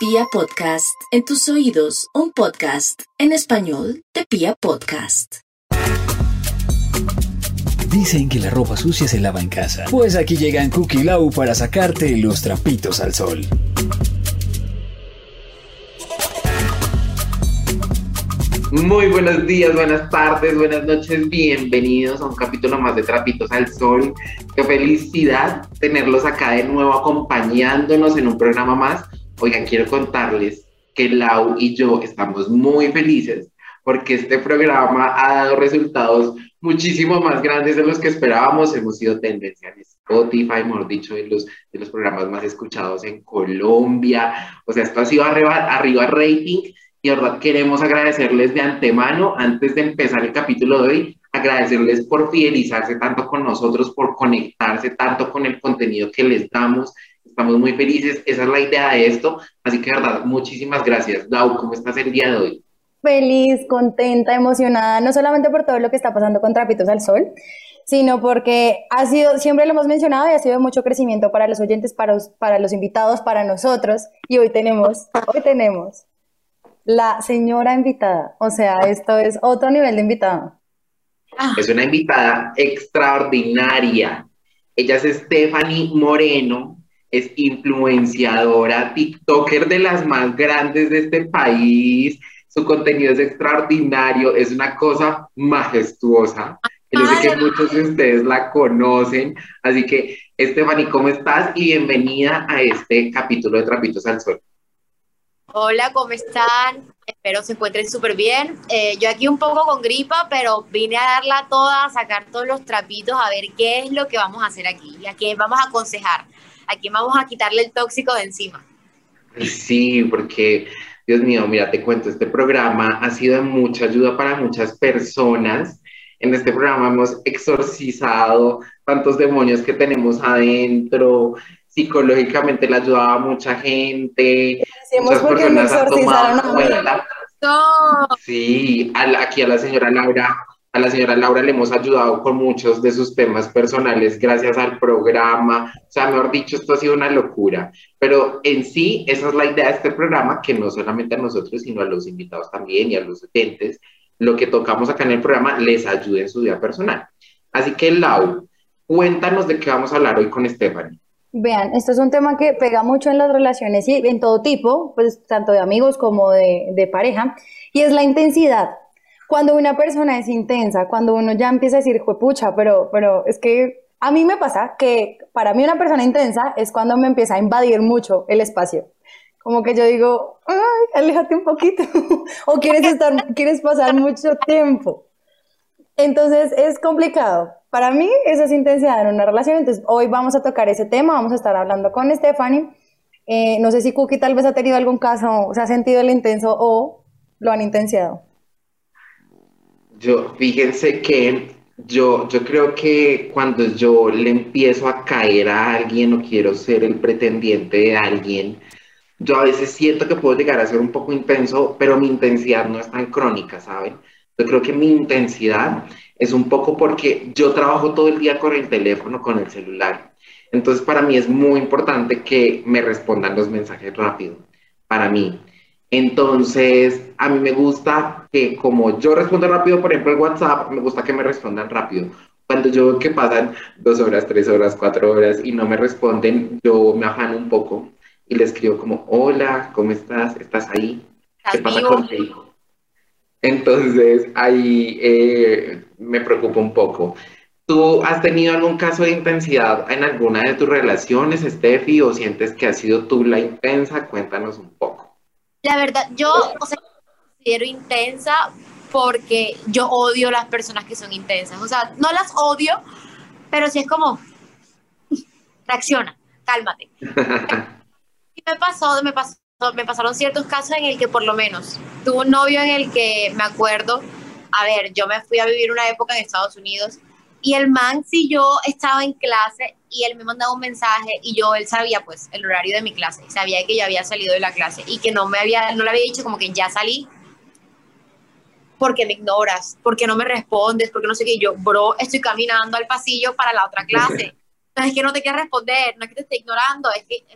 Pia Podcast, en tus oídos, un podcast en español de Pia Podcast. Dicen que la ropa sucia se lava en casa. Pues aquí llegan Cookie Lau para sacarte los trapitos al sol. Muy buenos días, buenas tardes, buenas noches, bienvenidos a un capítulo más de Trapitos al Sol. Qué felicidad tenerlos acá de nuevo acompañándonos en un programa más. Oigan, quiero contarles que Lau y yo estamos muy felices porque este programa ha dado resultados muchísimo más grandes de los que esperábamos. Hemos sido tendencia en Spotify, mejor dicho, de los, de los programas más escuchados en Colombia. O sea, esto ha sido arriba, arriba rating y de verdad queremos agradecerles de antemano, antes de empezar el capítulo de hoy, agradecerles por fidelizarse tanto con nosotros, por conectarse tanto con el contenido que les damos. Estamos muy felices, esa es la idea de esto. Así que, de verdad, muchísimas gracias. Dau, ¿cómo estás el día de hoy? Feliz, contenta, emocionada, no solamente por todo lo que está pasando con Trapitos al Sol, sino porque ha sido, siempre lo hemos mencionado y ha sido de mucho crecimiento para los oyentes, para, para los invitados, para nosotros. Y hoy tenemos, hoy tenemos la señora invitada. O sea, esto es otro nivel de invitada. Es una invitada extraordinaria. Ella es Stephanie Moreno, es influenciadora, TikToker de las más grandes de este país. Su contenido es extraordinario, es una cosa majestuosa. Yo sé que muchos de ustedes la conocen. Así que, Stephanie, ¿cómo estás? Y bienvenida a este capítulo de Trapitos al Sol. Hola, ¿cómo están? Espero se encuentren súper bien. Eh, yo aquí un poco con gripa, pero vine a darla toda, a sacar todos los trapitos, a ver qué es lo que vamos a hacer aquí y a quién vamos a aconsejar, a quién vamos a quitarle el tóxico de encima. Sí, porque, Dios mío, mira, te cuento, este programa ha sido de mucha ayuda para muchas personas. En este programa hemos exorcizado tantos demonios que tenemos adentro, psicológicamente le ayudaba a mucha gente. muchas personas han tomado cuenta. Sí, aquí a la señora Laura, a la señora Laura le hemos ayudado con muchos de sus temas personales gracias al programa. O sea, mejor dicho, esto ha sido una locura. Pero en sí, esa es la idea de este programa, que no solamente a nosotros, sino a los invitados también y a los oyentes, lo que tocamos acá en el programa les ayude en su vida personal. Así que, Lau, cuéntanos de qué vamos a hablar hoy con Stephanie. Vean, esto es un tema que pega mucho en las relaciones y en todo tipo, pues tanto de amigos como de, pareja, y es la intensidad. Cuando una persona es intensa, cuando uno ya empieza a decir, pucha, pero, pero es que a mí me pasa que para mí una persona intensa es cuando me empieza a invadir mucho el espacio. Como que yo digo, ay, aléjate un poquito, o quieres estar, quieres pasar mucho tiempo. Entonces es complicado, para mí esa es intensidad en una relación, entonces hoy vamos a tocar ese tema, vamos a estar hablando con Stephanie. Eh, no sé si Cookie tal vez ha tenido algún caso, se ha sentido el intenso o lo han intenciado. Yo, fíjense que yo, yo creo que cuando yo le empiezo a caer a alguien o quiero ser el pretendiente de alguien, yo a veces siento que puedo llegar a ser un poco intenso, pero mi intensidad no es tan crónica, ¿saben? Yo creo que mi intensidad es un poco porque yo trabajo todo el día con el teléfono, con el celular. Entonces, para mí es muy importante que me respondan los mensajes rápido, para mí. Entonces, a mí me gusta que como yo respondo rápido, por ejemplo, el WhatsApp, me gusta que me respondan rápido. Cuando yo veo que pasan dos horas, tres horas, cuatro horas y no me responden, yo me afano un poco y le escribo como, hola, ¿cómo estás? ¿Estás ahí? ¿Qué pasa contigo? Entonces ahí eh, me preocupa un poco. ¿Tú has tenido algún caso de intensidad en alguna de tus relaciones, Steffi, o sientes que has sido tú la intensa? Cuéntanos un poco. La verdad, yo o sea, considero intensa porque yo odio las personas que son intensas. O sea, no las odio, pero sí es como, reacciona, cálmate. y me pasó, me pasó me pasaron ciertos casos en el que por lo menos tuve un novio en el que me acuerdo, a ver, yo me fui a vivir una época en Estados Unidos y el man, si yo estaba en clase y él me mandaba un mensaje y yo, él sabía pues el horario de mi clase, sabía que ya había salido de la clase y que no me había, no le había dicho como que ya salí, porque me ignoras, porque no me respondes, porque no sé qué, yo, bro, estoy caminando al pasillo para la otra clase. No es que no te quiera responder, no es que te esté ignorando, es que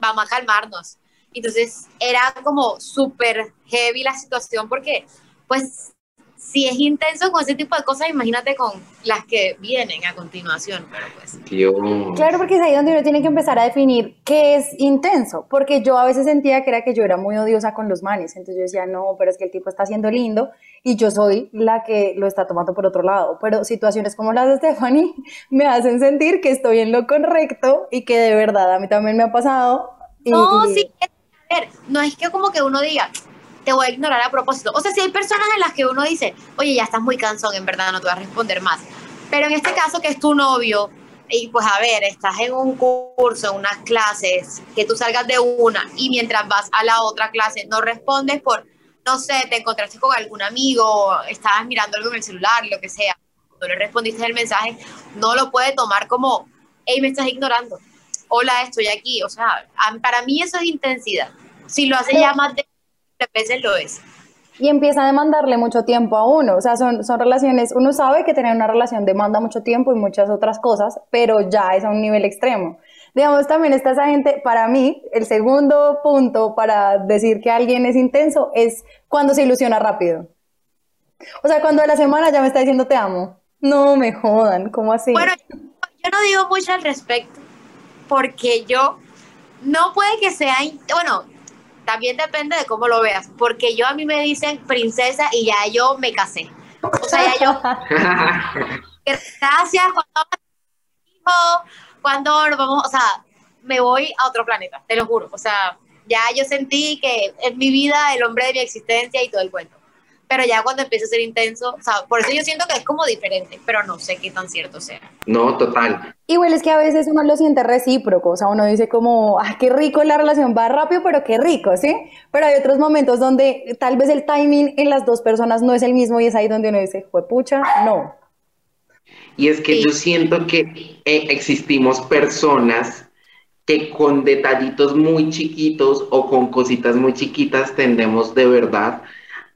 vamos a calmarnos. Entonces era como súper heavy la situación porque pues si es intenso con ese tipo de cosas, imagínate con las que vienen a continuación, pero pues. Dios. Claro, porque es ahí donde uno tiene que empezar a definir qué es intenso, porque yo a veces sentía que era que yo era muy odiosa con los manes, entonces yo decía, no, pero es que el tipo está siendo lindo y yo soy la que lo está tomando por otro lado, pero situaciones como las de Stephanie me hacen sentir que estoy en lo correcto y que de verdad a mí también me ha pasado. y- No, y- sí, a ver, no es que como que uno diga, te voy a ignorar a propósito. O sea, si hay personas en las que uno dice, oye, ya estás muy cansón, en verdad no te voy a responder más. Pero en este caso que es tu novio, y pues a ver, estás en un curso, en unas clases, que tú salgas de una y mientras vas a la otra clase no respondes por, no sé, te encontraste con algún amigo, estabas mirando algo en el celular, lo que sea, no le respondiste el mensaje, no lo puede tomar como, hey, me estás ignorando. Hola, estoy aquí. O sea, para mí eso es intensidad. Si lo hace ya más de tres veces, lo es. y empieza a demandarle mucho tiempo a uno. O sea, son, son relaciones, uno sabe que tener una relación demanda mucho tiempo y muchas otras cosas, pero ya es a un nivel extremo. Digamos, también está esa gente, para mí, el segundo punto para decir que alguien es intenso es cuando se ilusiona rápido. O sea, cuando a la semana ya me está diciendo te amo. No me jodan, ¿cómo así? Bueno, yo no digo mucho al respecto, porque yo no puede que sea, bueno, también depende de cómo lo veas, porque yo a mí me dicen princesa y ya yo me casé. O sea, ya yo gracias, cuando cuando nos vamos, o sea, me voy a otro planeta, te lo juro. O sea, ya yo sentí que es mi vida, el hombre de mi existencia y todo el cuento. Pero ya cuando empieza a ser intenso, o sea, por eso yo siento que es como diferente, pero no sé qué tan cierto sea. No, total. Igual es que a veces uno lo siente recíproco, o sea, uno dice como, ah, qué rico la relación, va rápido, pero qué rico, ¿sí? Pero hay otros momentos donde tal vez el timing en las dos personas no es el mismo y es ahí donde uno dice, pucha, no. Y es que Sí. yo siento que eh, existimos personas que con detallitos muy chiquitos o con cositas muy chiquitas tendemos de verdad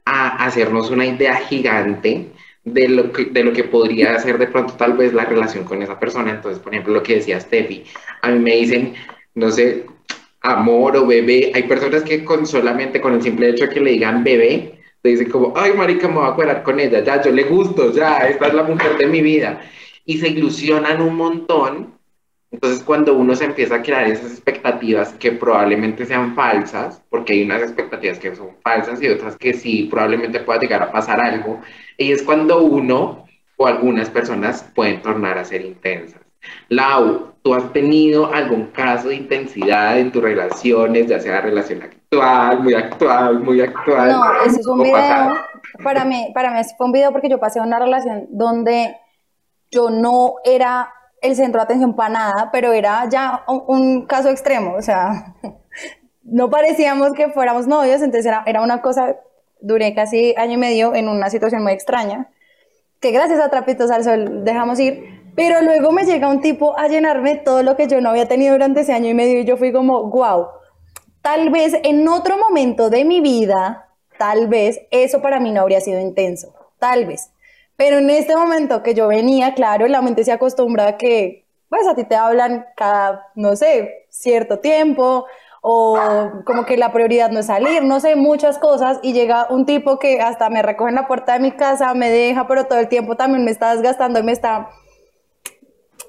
a hacernos una idea gigante de lo que, de lo que podría ser de pronto tal vez la relación con esa persona. Entonces, por ejemplo, lo que decía Steffi, a mí me dicen, no sé, amor o bebé. Hay personas que con solamente con el simple hecho de que le digan bebé, te dicen como, ay, marica, me voy a acuerdar con ella, ya, yo le gusto, ya, esta es la mujer de mi vida. Y se ilusionan un montón. Entonces, cuando uno se empieza a crear esas expectativas que probablemente sean falsas, porque hay unas expectativas que son falsas y otras que sí, probablemente pueda llegar a pasar algo, y es cuando uno o algunas personas pueden tornar a ser intensas. Lau, ¿tú has tenido algún caso de intensidad en tus relaciones, ya sea relación actual, muy actual, muy actual? No, ese es un video, para mí, para mí fue un video porque yo pasé una relación donde yo no era el centro de atención para nada, pero era ya un, caso extremo, o sea, no parecíamos que fuéramos novios, entonces era, era una cosa, duré casi año y medio en una situación muy extraña, que gracias a Trapitos al Sol dejamos ir, pero luego me llega un tipo a llenarme todo lo que yo no había tenido durante ese año y medio y yo fui como, wow, tal vez en otro momento de mi vida, tal vez eso para mí no habría sido intenso, tal vez. Pero en este momento que yo venía, claro, la mente se acostumbra a que, pues a ti te hablan cada, no sé, cierto tiempo, o como que la prioridad no es salir, no sé, muchas cosas, y llega un tipo que hasta me recoge en la puerta de mi casa, me deja, pero todo el tiempo también me está desgastando y me está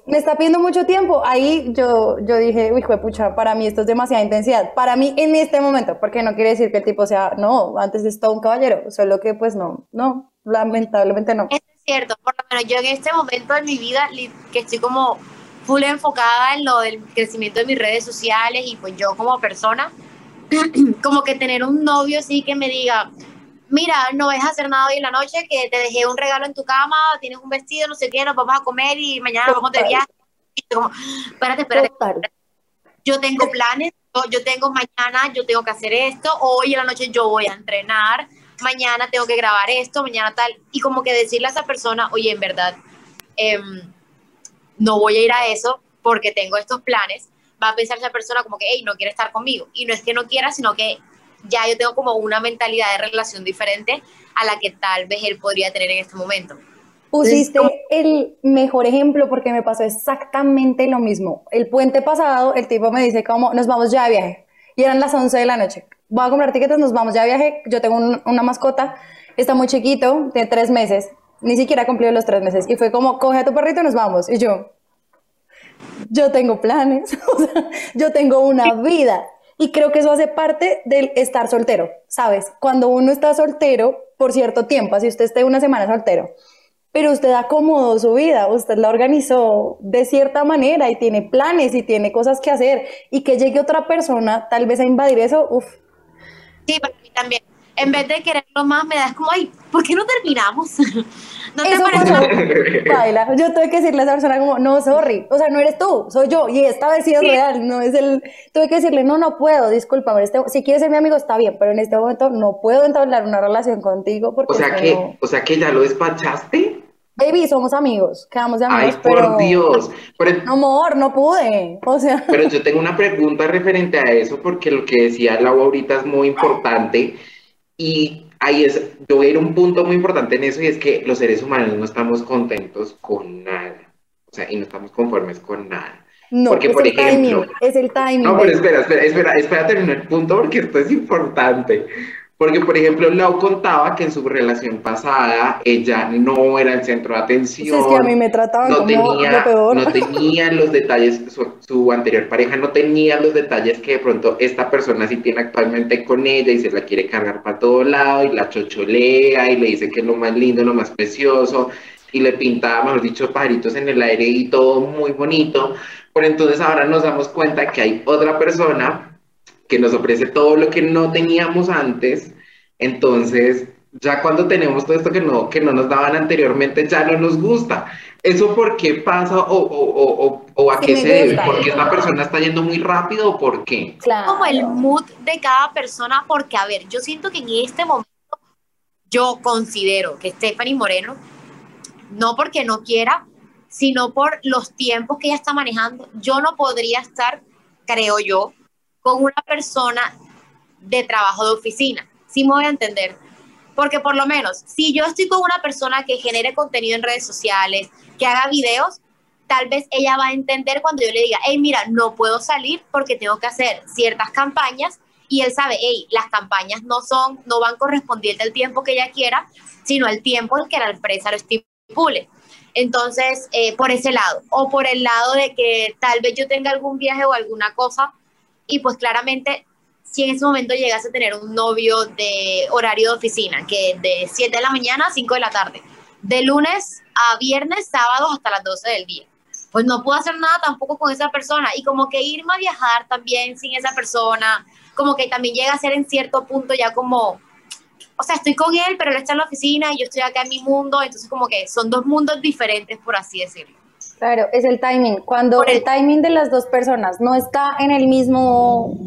me está pidiendo mucho tiempo. Ahí yo, yo dije, uy, pucha, para mí esto es demasiada intensidad. Para mí en este momento, porque no quiere decir que el tipo sea, no, antes es todo un caballero, solo que pues no, no, lamentablemente no. Eso es cierto, por lo menos yo en este momento de mi vida, que estoy como full enfocada en lo del crecimiento de mis redes sociales y pues yo como persona, como que tener un novio así que me diga, mira, no vas a hacer nada hoy en la noche, que te dejé un regalo en tu cama, tienes un vestido, no sé qué, nos vamos a comer y mañana nos vamos de viaje. Como, espérate, espérate, yo tengo planes, yo tengo mañana, yo tengo que hacer esto, hoy en la noche yo voy a entrenar, mañana tengo que grabar esto, mañana tal, y como que decirle a esa persona, oye, en verdad, em, no voy a ir a eso porque tengo estos planes, va a pensar esa persona como que, hey, no quiere estar conmigo, y no es que no quiera, sino que ya yo tengo como una mentalidad de relación diferente a la que tal vez él podría tener en este momento. Pusiste el mejor ejemplo porque me pasó exactamente lo mismo. El puente pasado, el tipo me dice como, nos vamos ya de viaje. y eran las 11 de la noche. Voy a comprar tiquetes, nos vamos, ya viaje, yo tengo un- una mascota, está muy chiquito, tiene tres meses, ni siquiera ha cumplido los tres meses, y fue como, coge a tu perrito y nos vamos, y yo, yo tengo planes, o sea, yo tengo una vida. Y creo que eso hace parte del estar soltero, ¿sabes? Cuando uno está soltero por cierto tiempo, así usted esté una semana soltero, pero usted acomodó su vida, usted la organizó de cierta manera y tiene planes y tiene cosas que hacer y que llegue otra persona tal vez a invadir eso, uff. Sí, para mí también. En vez de quererlo más, me das como, ay, ¿por qué no terminamos? ¿No te Eso parece? baila. Yo tuve que decirle a esa persona como, no, sorry, o sea, no eres tú, soy yo, y esta vez sí es Sí. real, no es el, tuve que decirle, no, no puedo, discúlpame, este, si quieres ser mi amigo está bien, pero en este momento no puedo entablar una relación contigo porque O sea que, no- o sea que ya lo despachaste. Baby, somos amigos, quedamos de amigos, Ay, pero, por Dios. Pero, no, amor, no pude, o sea, pero yo tengo una pregunta referente a eso, porque lo que decía Lau ahorita es muy importante. Y ahí es, yo voy a ir a un punto muy importante en eso, y es que los seres humanos no estamos contentos con nada. O sea, y no estamos conformes con nada. no, porque, es por el ejemplo- timing, es el timing. No, pero espera, espera, espera, espera, termino el punto porque esto es importante. Porque, por ejemplo, Lau contaba que en su relación pasada ella no era el centro de Pues atención. es que a mí me trataban no como tenía, lo peor. no tenía los detalles, su, su anterior pareja no tenía los detalles que de pronto esta persona sí tiene actualmente con ella y se la quiere cargar para todo lado y la chocholea y le dice que es lo más lindo, lo más precioso y le pinta, mejor dicho, pajaritos en el aire y todo muy bonito. Pero entonces ahora nos damos cuenta que hay otra persona que nos ofrece todo lo que no teníamos antes. Entonces, ya cuando tenemos todo esto que no, que no nos daban anteriormente, ya no nos gusta. ¿Eso por qué pasa o, o, o, o, o a Sí qué se debe? gusta. ¿Porque esta persona está yendo muy rápido o por qué? Claro. como el mood de cada persona, porque a ver, yo siento que en este momento yo considero que Stephanie Moreno, no porque no quiera, sino por los tiempos que ella está manejando, yo no podría estar, creo yo, con una persona de trabajo de oficina. Sí me voy a entender. Porque por lo menos, si yo estoy con una persona que genere contenido en redes sociales, que haga videos, tal vez ella va a entender cuando yo le diga, hey, mira, no puedo salir porque tengo que hacer ciertas campañas y él sabe, hey, las campañas no son, no van correspondientes al tiempo que ella quiera, sino al tiempo en que la empresa lo estipule. Entonces, eh, por ese lado, o por el lado de que tal vez yo tenga algún viaje o alguna cosa, y pues claramente, si en ese momento llegase a tener un novio de horario de oficina, que de 7 de la mañana a 5 de la tarde, de lunes a viernes, sábados hasta las 12 del día, pues no puedo hacer nada tampoco con esa persona, y como que irme a viajar también sin esa persona, como que también llega a ser en cierto punto ya como o sea, estoy con él, pero él está en la oficina y yo estoy acá en mi mundo, entonces como que son dos mundos diferentes, por así decirlo. Claro, es el timing. Cuando el- timing de las dos personas no está en el mismo,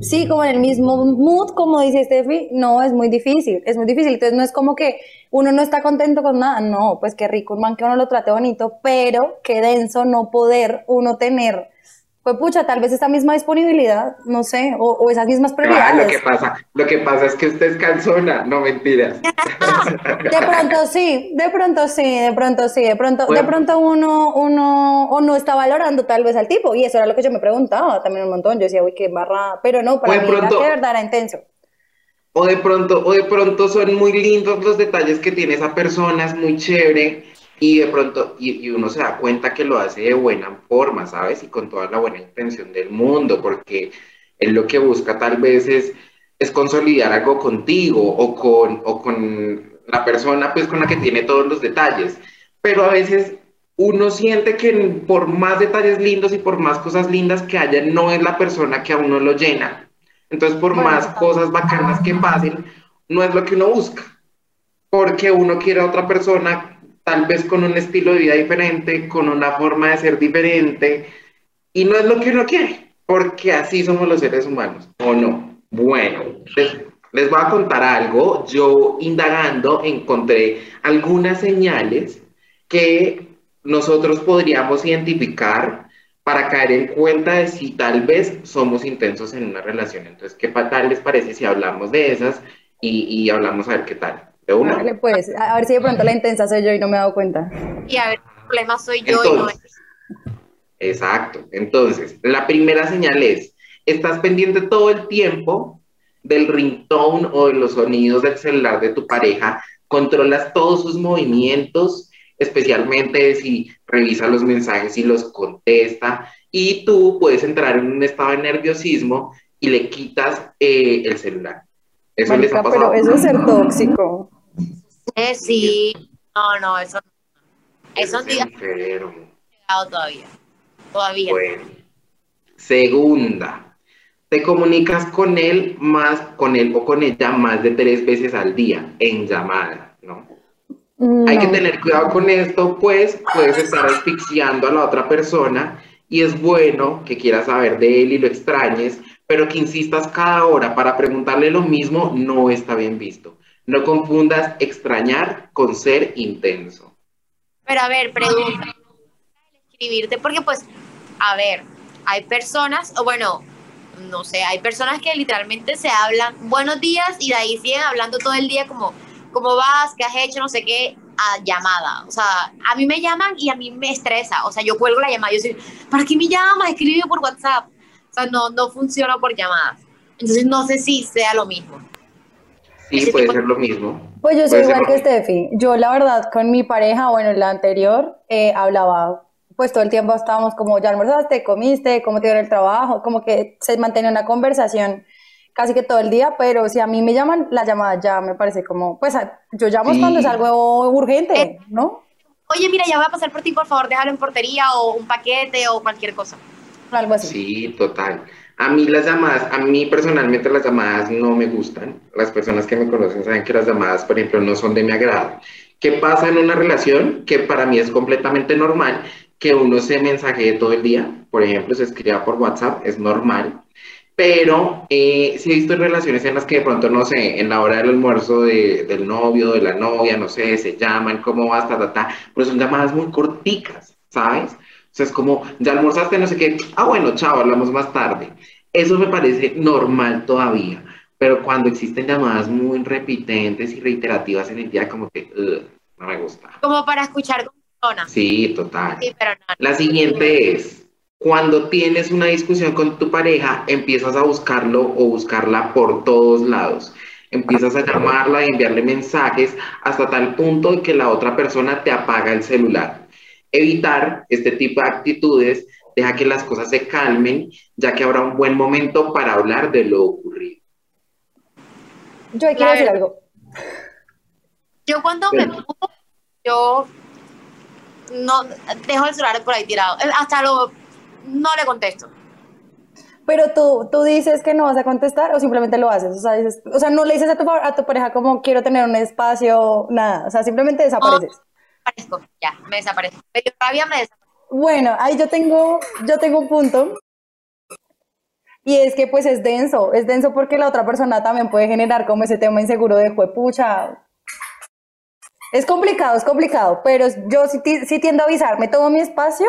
sí, como en el mismo mood, como dice Steffi, no, es muy difícil, es muy difícil. Entonces no es como que uno no está contento con nada, no, pues qué rico, un man que uno lo trate bonito, pero qué denso no poder uno tener, pues pucha, tal vez esa misma disponibilidad, no sé, o, o esas mismas Ah, prioridades. lo que pasa, lo que pasa es que usted es calzona, no mentiras. De pronto sí, de pronto sí, de pronto sí, de pronto, de Bueno. pronto uno, uno, o no está valorando tal vez al tipo, y eso era lo que yo me preguntaba también un montón, yo decía, uy, qué barra, pero no, para O de mí era pronto- que de verdad era intenso. O de pronto, o de pronto son muy lindos los detalles que tiene esa persona, es muy chévere, y de pronto, y, y uno se da cuenta que lo hace de buena forma, ¿sabes? Y con toda la buena intención del mundo, porque él lo que busca tal vez es, es consolidar algo contigo o con, o con la persona pues con la que tiene todos los detalles. Pero a veces uno siente que por más detalles lindos y por más cosas lindas que haya, no es la persona que a uno lo llena. Entonces, por Bueno, más cosas bacanas que pasen, no es lo que uno busca. Porque uno quiere a otra persona, tal vez con un estilo de vida diferente, con una forma de ser diferente, y no es lo que uno quiere, porque así somos los seres humanos, ¿o no? Bueno, les, les voy a contar algo. Yo indagando encontré algunas señales que nosotros podríamos identificar para caer en cuenta de si tal vez somos intensos en una relación. Entonces, ¿qué tal les parece si hablamos de esas y, y hablamos a ver qué tal? ¿De una? Dale, pues, a ver si de pronto la intensa soy yo y no me he dado cuenta. Y a ver, el problema soy yo y no Entonces, exacto. Entonces, la primera señal es estás pendiente todo el tiempo del ringtone o de los sonidos del celular de tu pareja, controlas todos sus movimientos, especialmente si revisa los mensajes y los contesta, y tú puedes entrar en un estado de nerviosismo y le quitas eh, el celular. Eso les ha pasado. Pero eso es ser tóxico. Eh, sí, no, no, eso no. Eso no todavía. Todavía. Bueno. Segunda, te comunicas con él más, con él o con ella más de tres veces al día en llamada, ¿no? Hay que tener cuidado con esto, pues puedes estar asfixiando a la otra persona y es bueno que quieras saber de él y lo extrañes, pero que insistas cada hora para preguntarle lo mismo no está bien visto. No confundas extrañar con ser intenso. Pero a ver, pregunta. Escribirte, porque pues, a ver, hay personas, o bueno, no sé, hay personas que literalmente se hablan buenos días y de ahí siguen hablando todo el día como, ¿cómo vas? ¿Qué has hecho? No sé qué, a llamada. O sea, a mí me llaman y a mí me estresa. O sea, yo cuelgo la llamada. Yo soy, ¿para qué me llamas? Escribe por WhatsApp. O sea, no, no funciona por llamadas. Entonces, no sé si sea lo mismo. Sí, puede ser lo mismo. Pues yo soy igual que Steffi. Yo, la verdad, con mi pareja, bueno, la anterior, eh, hablaba, pues todo el tiempo estábamos como, ya almorzaste, comiste, cómo te dio el trabajo, como que se mantiene una conversación casi que todo el día, pero si a mí me llaman, la llamada ya me parece como, pues yo llamo cuando es algo urgente, eh, ¿no? Oye, mira, ya voy a pasar por ti, por favor, déjalo en portería o un paquete o cualquier cosa. Algo así. Sí, total. A mí las llamadas, a mí personalmente las llamadas no me gustan. Las personas que me conocen saben que las llamadas, por ejemplo, no son de mi agrado. ¿Qué pasa en una relación? Que para mí es completamente normal que uno se mensajee todo el día. Por ejemplo, se escriba por WhatsApp, es normal. Pero eh, he visto relaciones en las que de pronto, no sé, en la hora del almuerzo del novio, de la novia, no sé, se llaman, cómo vas, ta, ta, ta, pero son llamadas muy corticas, ¿sabes? O sea, es como, ya almorzaste, no sé qué, ah, bueno, chao, hablamos más tarde. Eso me parece normal todavía, pero cuando existen llamadas muy repitentes y reiterativas en el día, como que no me gusta. Como para escuchar con personas. Sí, total. Sí, pero no. La siguiente es, cuando tienes una discusión con tu pareja, empiezas a buscarlo o buscarla por todos lados. Empiezas a llamarla y enviarle mensajes hasta tal punto que la otra persona te apaga el celular evitar este tipo de actitudes, deja que las cosas se calmen, ya que habrá un buen momento para hablar de lo ocurrido. Yo quiero decir algo. Yo cuando me pongo, yo no dejo el celular por ahí tirado, eh, hasta lo no le contesto. Pero tú, tú dices que no vas a contestar o simplemente lo haces. O sea, o sea no le dices a tu, a tu pareja como quiero tener un espacio, nada. O sea, simplemente desapareces desaparezco, ya, me desaparezco. Pero rabia me desaparezco. Bueno, ahí yo tengo, yo tengo un punto. Y es que pues es denso, es denso porque la otra persona también puede generar como ese tema inseguro de juepucha. Es complicado, es complicado, pero yo sí, sí tiendo a avisar, me tomo mi espacio,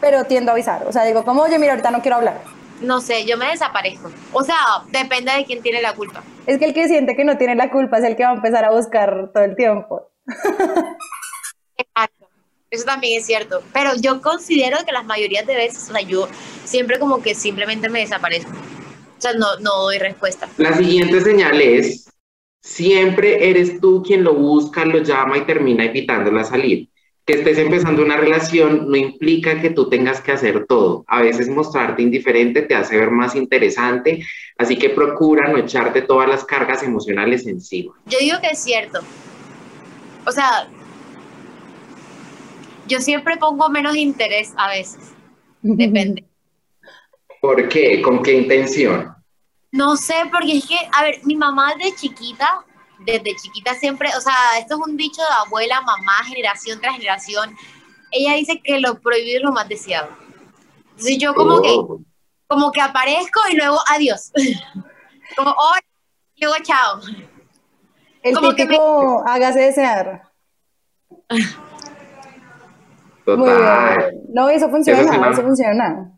pero tiendo a avisar. O sea, digo, como, oye, mira, ahorita no quiero hablar. No sé, yo me desaparezco. O sea, depende de quién tiene la culpa. Es que el que siente que no tiene la culpa es el que va a empezar a buscar todo el tiempo. Exacto. Eso también es cierto. Pero yo considero que las mayorías de veces, o sea, yo siempre como que simplemente me desaparezco. O sea, no, no doy respuesta. La siguiente señal es, siempre eres tú quien lo busca, lo llama y termina evitándola salir. Que estés empezando una relación no implica que tú tengas que hacer todo. A veces mostrarte indiferente te hace ver más interesante, así que procura no echarte todas las cargas emocionales encima. Yo digo que es cierto, o sea, yo siempre pongo menos interés a veces. Depende. ¿Por qué? ¿Con qué intención? No sé, porque es que, a ver, mi mamá de chiquita, desde chiquita siempre, o sea, esto es un dicho de abuela, mamá, generación tras generación. Ella dice que lo prohibido es lo más deseado. Entonces yo como que, oh. como que aparezco y luego adiós. como hola, y luego chao. El como típico me... hágase desear. Total. No, eso funciona, eso, funciona.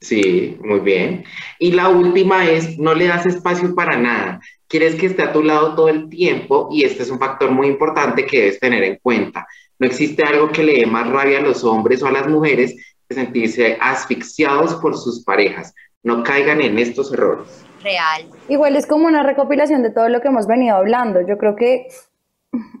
Sí, muy bien. Y la última es, no le das espacio para nada. Quieres que esté a tu lado todo el tiempo y este es un factor muy importante que debes tener en cuenta. No existe algo que le dé más rabia a los hombres o a las mujeres de sentirse asfixiados por sus parejas. No caigan en estos errores. Real. Igual es como una recopilación de todo lo que hemos venido hablando. Yo creo que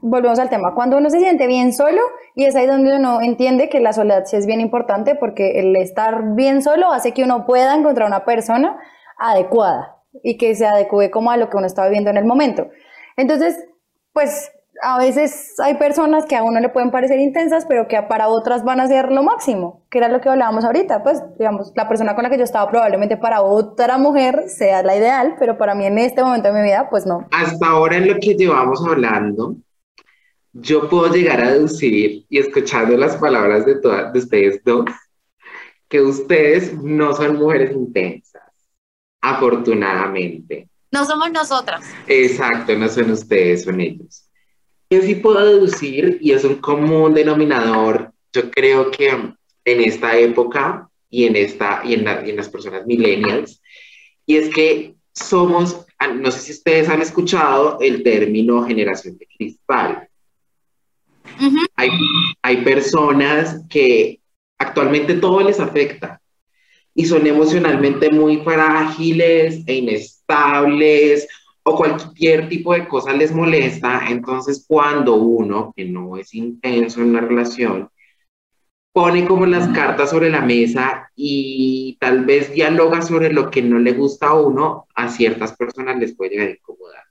volvemos al tema. Cuando uno se siente bien solo, y es ahí donde uno entiende que la soledad sí es bien importante, porque el estar bien solo hace que uno pueda encontrar una persona adecuada y que se adecue como a lo que uno está viviendo en el momento. Entonces, pues a veces hay personas que a uno le pueden parecer intensas, pero que para otras van a ser lo máximo, que era lo que hablábamos ahorita. Pues, digamos, la persona con la que yo estaba probablemente para otra mujer sea la ideal, pero para mí en este momento de mi vida, pues no. Hasta ahora en lo que llevamos hablando, yo puedo llegar a deducir, y escuchando las palabras de, todas, de ustedes dos, que ustedes no son mujeres intensas, afortunadamente. No somos nosotras. Exacto, no son ustedes, son ellos. Yo sí puedo deducir, y es un común denominador, yo creo que en esta época y en, esta, y en, y en las personas millennials, y es que somos, no sé si ustedes han escuchado el término generación de cristal. hay, hay personas que actualmente todo les afecta y son emocionalmente muy frágiles e inestables o cualquier tipo de cosa les molesta, entonces cuando uno, que no es intenso en la relación, pone como las cartas sobre la mesa y tal vez dialoga sobre lo que no le gusta a uno, a ciertas personas les puede llegar a incomodar.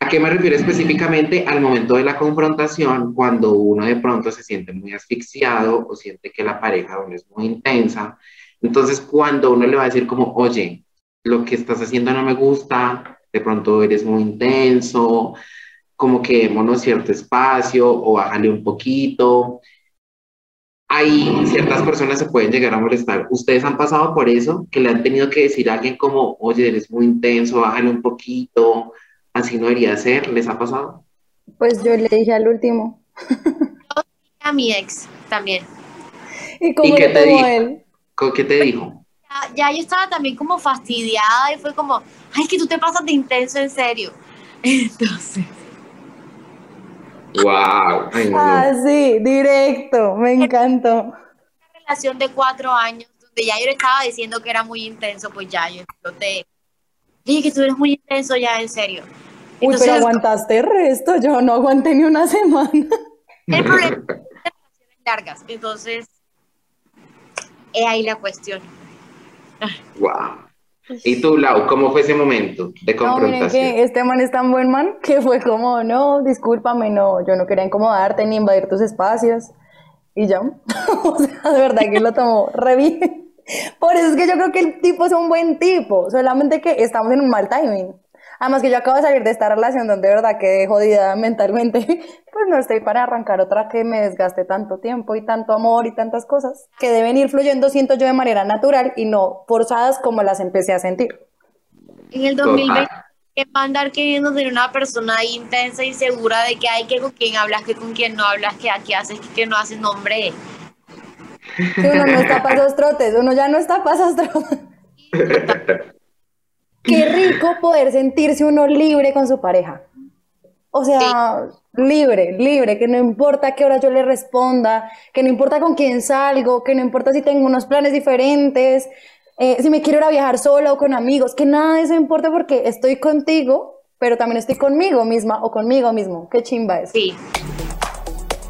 ¿A qué me refiero específicamente? Al momento de la confrontación, cuando uno de pronto se siente muy asfixiado o siente que la pareja no es muy intensa. Entonces, cuando uno le va a decir como, oye, lo que estás haciendo no me gusta, de pronto eres muy intenso, como que démonos cierto espacio o bájale un poquito. Ahí ciertas personas se pueden llegar a molestar. ¿Ustedes han pasado por eso? Que le han tenido que decir a alguien como, oye, eres muy intenso, bájale un poquito, así no debería ser. ¿Les ha pasado? Pues yo le dije al último. a mi ex también. ¿Y cómo ¿Y qué te dijo? él? ¿Qué te dijo? Ya, ya yo estaba también como fastidiada y fue como, ay, es que tú te pasas de intenso en serio. Entonces, ¡Wow! Ay, no. Ah, sí, directo, me encantó. una relación de cuatro años donde ya yo le estaba diciendo que era muy intenso, pues ya yo te dije que tú eres muy intenso ya, en serio. Uy, Entonces, pero aguantaste el resto, yo no aguanté ni una semana. el problema es las relaciones largas, entonces, es ahí la cuestión. ¡Wow! ¿Y tú, Lau, cómo fue ese momento de No, confrontación? que este man es tan buen man que fue como, no, discúlpame, no, yo no quería incomodarte ni invadir tus espacios. Y ya, o sea, de verdad que lo tomó re bien. Por eso es que yo creo que el tipo es un buen tipo, solamente que estamos en un mal timing. Además que yo acabo de salir de esta relación donde de verdad quedé jodida mentalmente, pues no estoy para arrancar otra que me desgaste tanto tiempo y tanto amor y tantas cosas que deben ir fluyendo, siento yo, de manera natural y no forzadas como las empecé a sentir. En el Total. 2020, que va a andar queriendo ser una persona intensa y segura de que hay que con quién hablas, que con quién no hablas, que aquí haces, que, que no haces, nombre. Que uno no está para esos trotes, uno ya no está para esos trotes. Qué rico poder sentirse uno libre con su pareja. O sea, libre, libre, que no importa a qué hora yo le responda, que no importa con quién salgo, que no importa si tengo unos planes diferentes, eh, si me quiero ir a viajar sola o con amigos, que nada de eso importa porque estoy contigo, pero también estoy conmigo misma o conmigo mismo. Qué chimba es. Sí.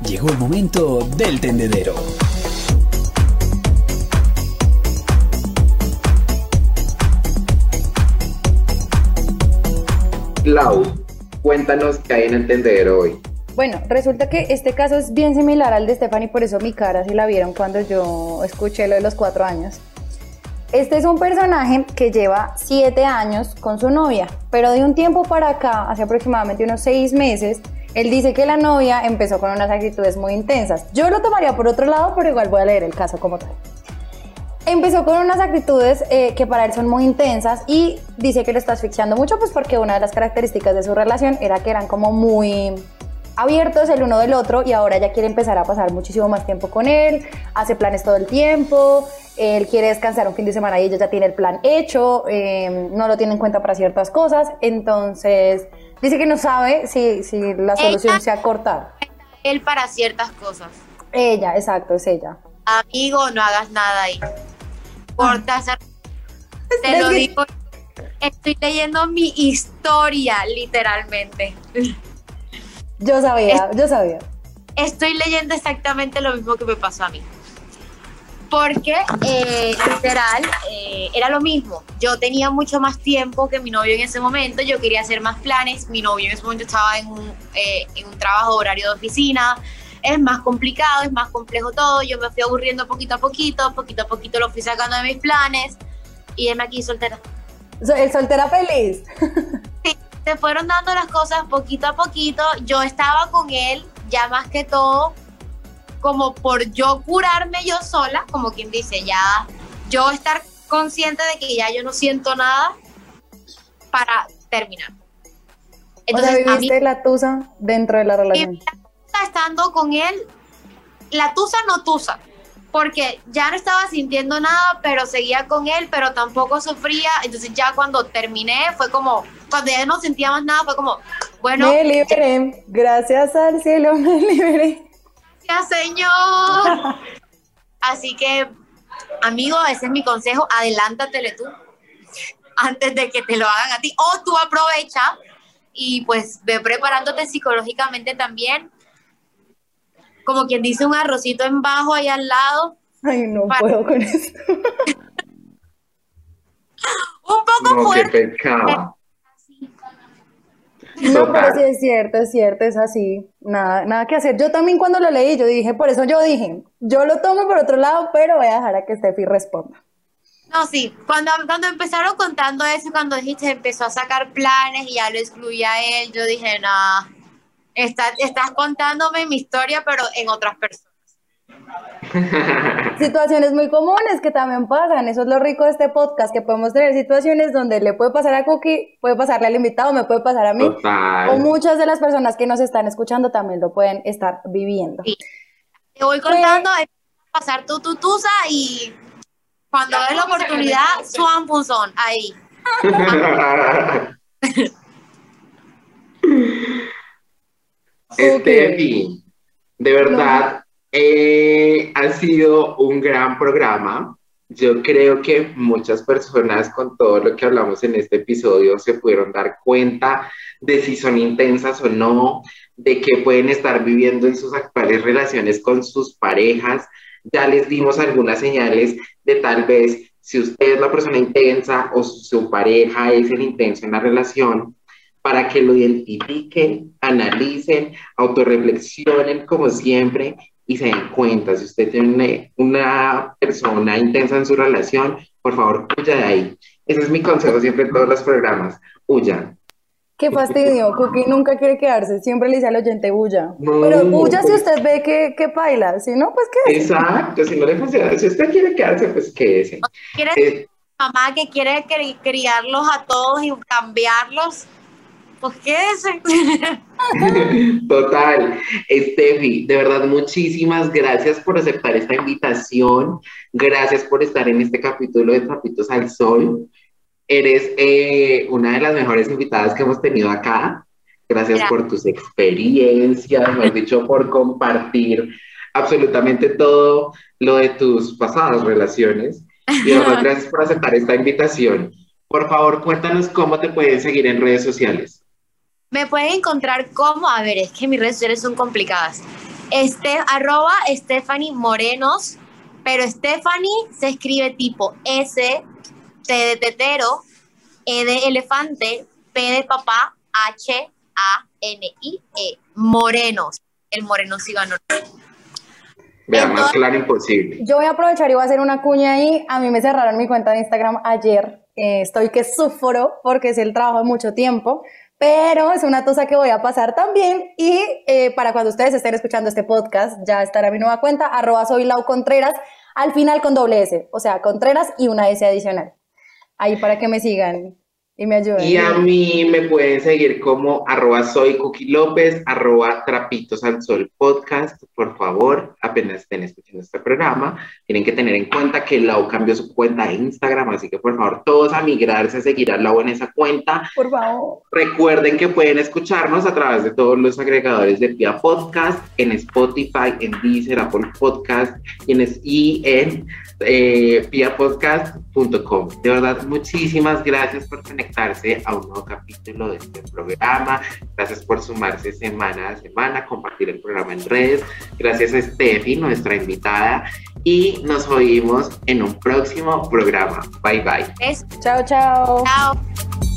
Llegó el momento del tendedero. Lau, cuéntanos qué hay en el tendedero hoy. Bueno, resulta que este caso es bien similar al de Stephanie, por eso mi cara, si la vieron cuando yo escuché lo de los cuatro años. Este es un personaje que lleva siete años con su novia, pero de un tiempo para acá, hace aproximadamente unos seis meses, él dice que la novia empezó con unas actitudes muy intensas. Yo lo tomaría por otro lado, pero igual voy a leer el caso como tal. Empezó con unas actitudes eh, que para él son muy intensas y dice que lo está asfixiando mucho, pues porque una de las características de su relación era que eran como muy abiertos el uno del otro y ahora ya quiere empezar a pasar muchísimo más tiempo con él, hace planes todo el tiempo, él quiere descansar un fin de semana y ella ya tiene el plan hecho, eh, no lo tiene en cuenta para ciertas cosas, entonces dice que no sabe si, si la solución Ella- sea cortar. Él para ciertas cosas. Ella, exacto, es ella. amigo, no hagas nada ahí. Cortázar, te lo digo, estoy leyendo mi historia, literalmente. Yo sabía, yo sabía. Estoy leyendo exactamente lo mismo que me pasó a mí. Porque, eh, literal, eh, era lo mismo. Yo tenía mucho más tiempo que mi novio en ese momento. Yo quería hacer más planes. Mi novio en ese momento estaba en un, eh, en un trabajo horario de oficina. Es más complicado, es más complejo todo. Yo me fui aburriendo poquito a poquito. Poquito a poquito lo fui sacando de mis planes. Y me aquí soltera. El soltera feliz. Sí, se fueron dando las cosas poquito a poquito. Yo estaba con él ya más que todo como por yo curarme yo sola, como quien dice, ya yo estar consciente de que ya yo no siento nada para terminar. Entonces, o sea, viviste la tusa dentro de la relación. Estando con él, la tusa no tusa, porque ya no estaba sintiendo nada, pero seguía con él, pero tampoco sufría. Entonces ya cuando terminé fue como, cuando ya no sentía más nada, fue como, bueno. Me liberé, gracias al cielo me liberé. Gracias, Señor. Así que, amigo, ese es mi consejo, adelántatele tú antes de que te lo hagan a ti. O tú aprovecha y pues ve preparándote psicológicamente también. Como quien dice, un arrocito en bajo ahí al lado. Ay, no puedo con esto. un poco No, fuerte. pecado. No, pero sí es cierto, es cierto, es así. Nada, nada que hacer. Yo también cuando lo leí, yo dije, por eso yo dije, yo lo tomo por otro lado, pero voy a dejar a que Steffi responda. No, sí, cuando, cuando empezaron contando eso, cuando dijiste empezó a sacar planes y ya lo excluía a él, yo dije, no, estás, estás contándome mi historia, pero en otras personas. Situaciones muy comunes que también pasan, eso es lo rico de este podcast, que podemos tener situaciones donde le puede pasar a Cookie, puede pasarle al invitado, me puede pasar a mí, o muchas de las personas que nos están escuchando también lo pueden estar viviendo. Sí. Te voy contando, es pasar tu tutusa y cuando des la oportunidad, suan punzón, ahí. Steffi, de verdad, eh, ha sido un gran programa. Yo creo que muchas personas con todo lo que hablamos en este episodio se pudieron dar cuenta de si son intensas o no, de qué pueden estar viviendo en sus actuales relaciones con sus parejas. Ya les dimos algunas señales de tal vez si usted es la persona intensa o su, su pareja es el intenso en la relación, para que lo identifiquen, analicen, autorreflexionen como siempre y se den cuenta. Si usted tiene una persona intensa en su relación, por favor, huya de ahí. Ese es mi consejo siempre en todos los programas. Huya. Qué fastidio, Cookie nunca quiere quedarse, siempre le dice al oyente huya. No, Pero huya si pues- usted ve que, que baila, si no, pues qué. Exacto, si no le funciona, si usted quiere quedarse, pues quédese. ¿Quieres Eh, mamá que quiere cri- criarlos a todos y cambiarlos? Pues quédese. Total. Steffi, de verdad, muchísimas gracias por aceptar esta invitación. Gracias por estar en este capítulo de Trapitos al Sol. Eres eh, una de las mejores invitadas que hemos tenido acá. Gracias Gracias. por tus experiencias, mejor dicho, por compartir absolutamente todo lo de tus pasadas relaciones. Y de verdad, gracias por aceptar esta invitación. Por favor, cuéntanos cómo te pueden seguir en redes sociales. Me pueden encontrar como, a ver, es que mis redes sociales son complicadas. Este, arroba Stephanie Morenos, pero Stephanie se escribe tipo S, T de tetero, E de elefante, P de papá, H, A, N, I, E. Morenos. El moreno sí ganó. Vea, más claro imposible. Yo voy a aprovechar y voy a hacer una cuña ahí. A mí me cerraron mi cuenta de Instagram ayer. Eh, estoy que sufro porque es el trabajo de mucho tiempo, pero es una tosa que voy a pasar también. Y eh, para cuando ustedes estén escuchando este podcast, ya estará mi nueva cuenta, arroba soy Lau Contreras, al final con doble S, o sea, Contreras y una S adicional. Ahí para que me sigan y me. Y a mí me pueden seguir como arroba soy Cookie López, arroba trapitos al sol podcast. Por favor, apenas estén escuchando este programa, tienen que tener en cuenta que Lau cambió su cuenta de Instagram, así que por favor, todos a migrarse a seguir a Lau en esa cuenta. Por favor. Recuerden que pueden escucharnos a través de todos los agregadores de Pia Podcast, en Spotify, en Deezer, Apple Podcast y en, y en eh, piapodcast.com. De verdad, muchísimas gracias por conectarse a un nuevo capítulo de este programa. Gracias por sumarse semana a semana, compartir el programa en redes. Gracias a Steffi, nuestra invitada. Y nos oímos en un próximo programa. Bye bye. Es, Chao, chao. chao.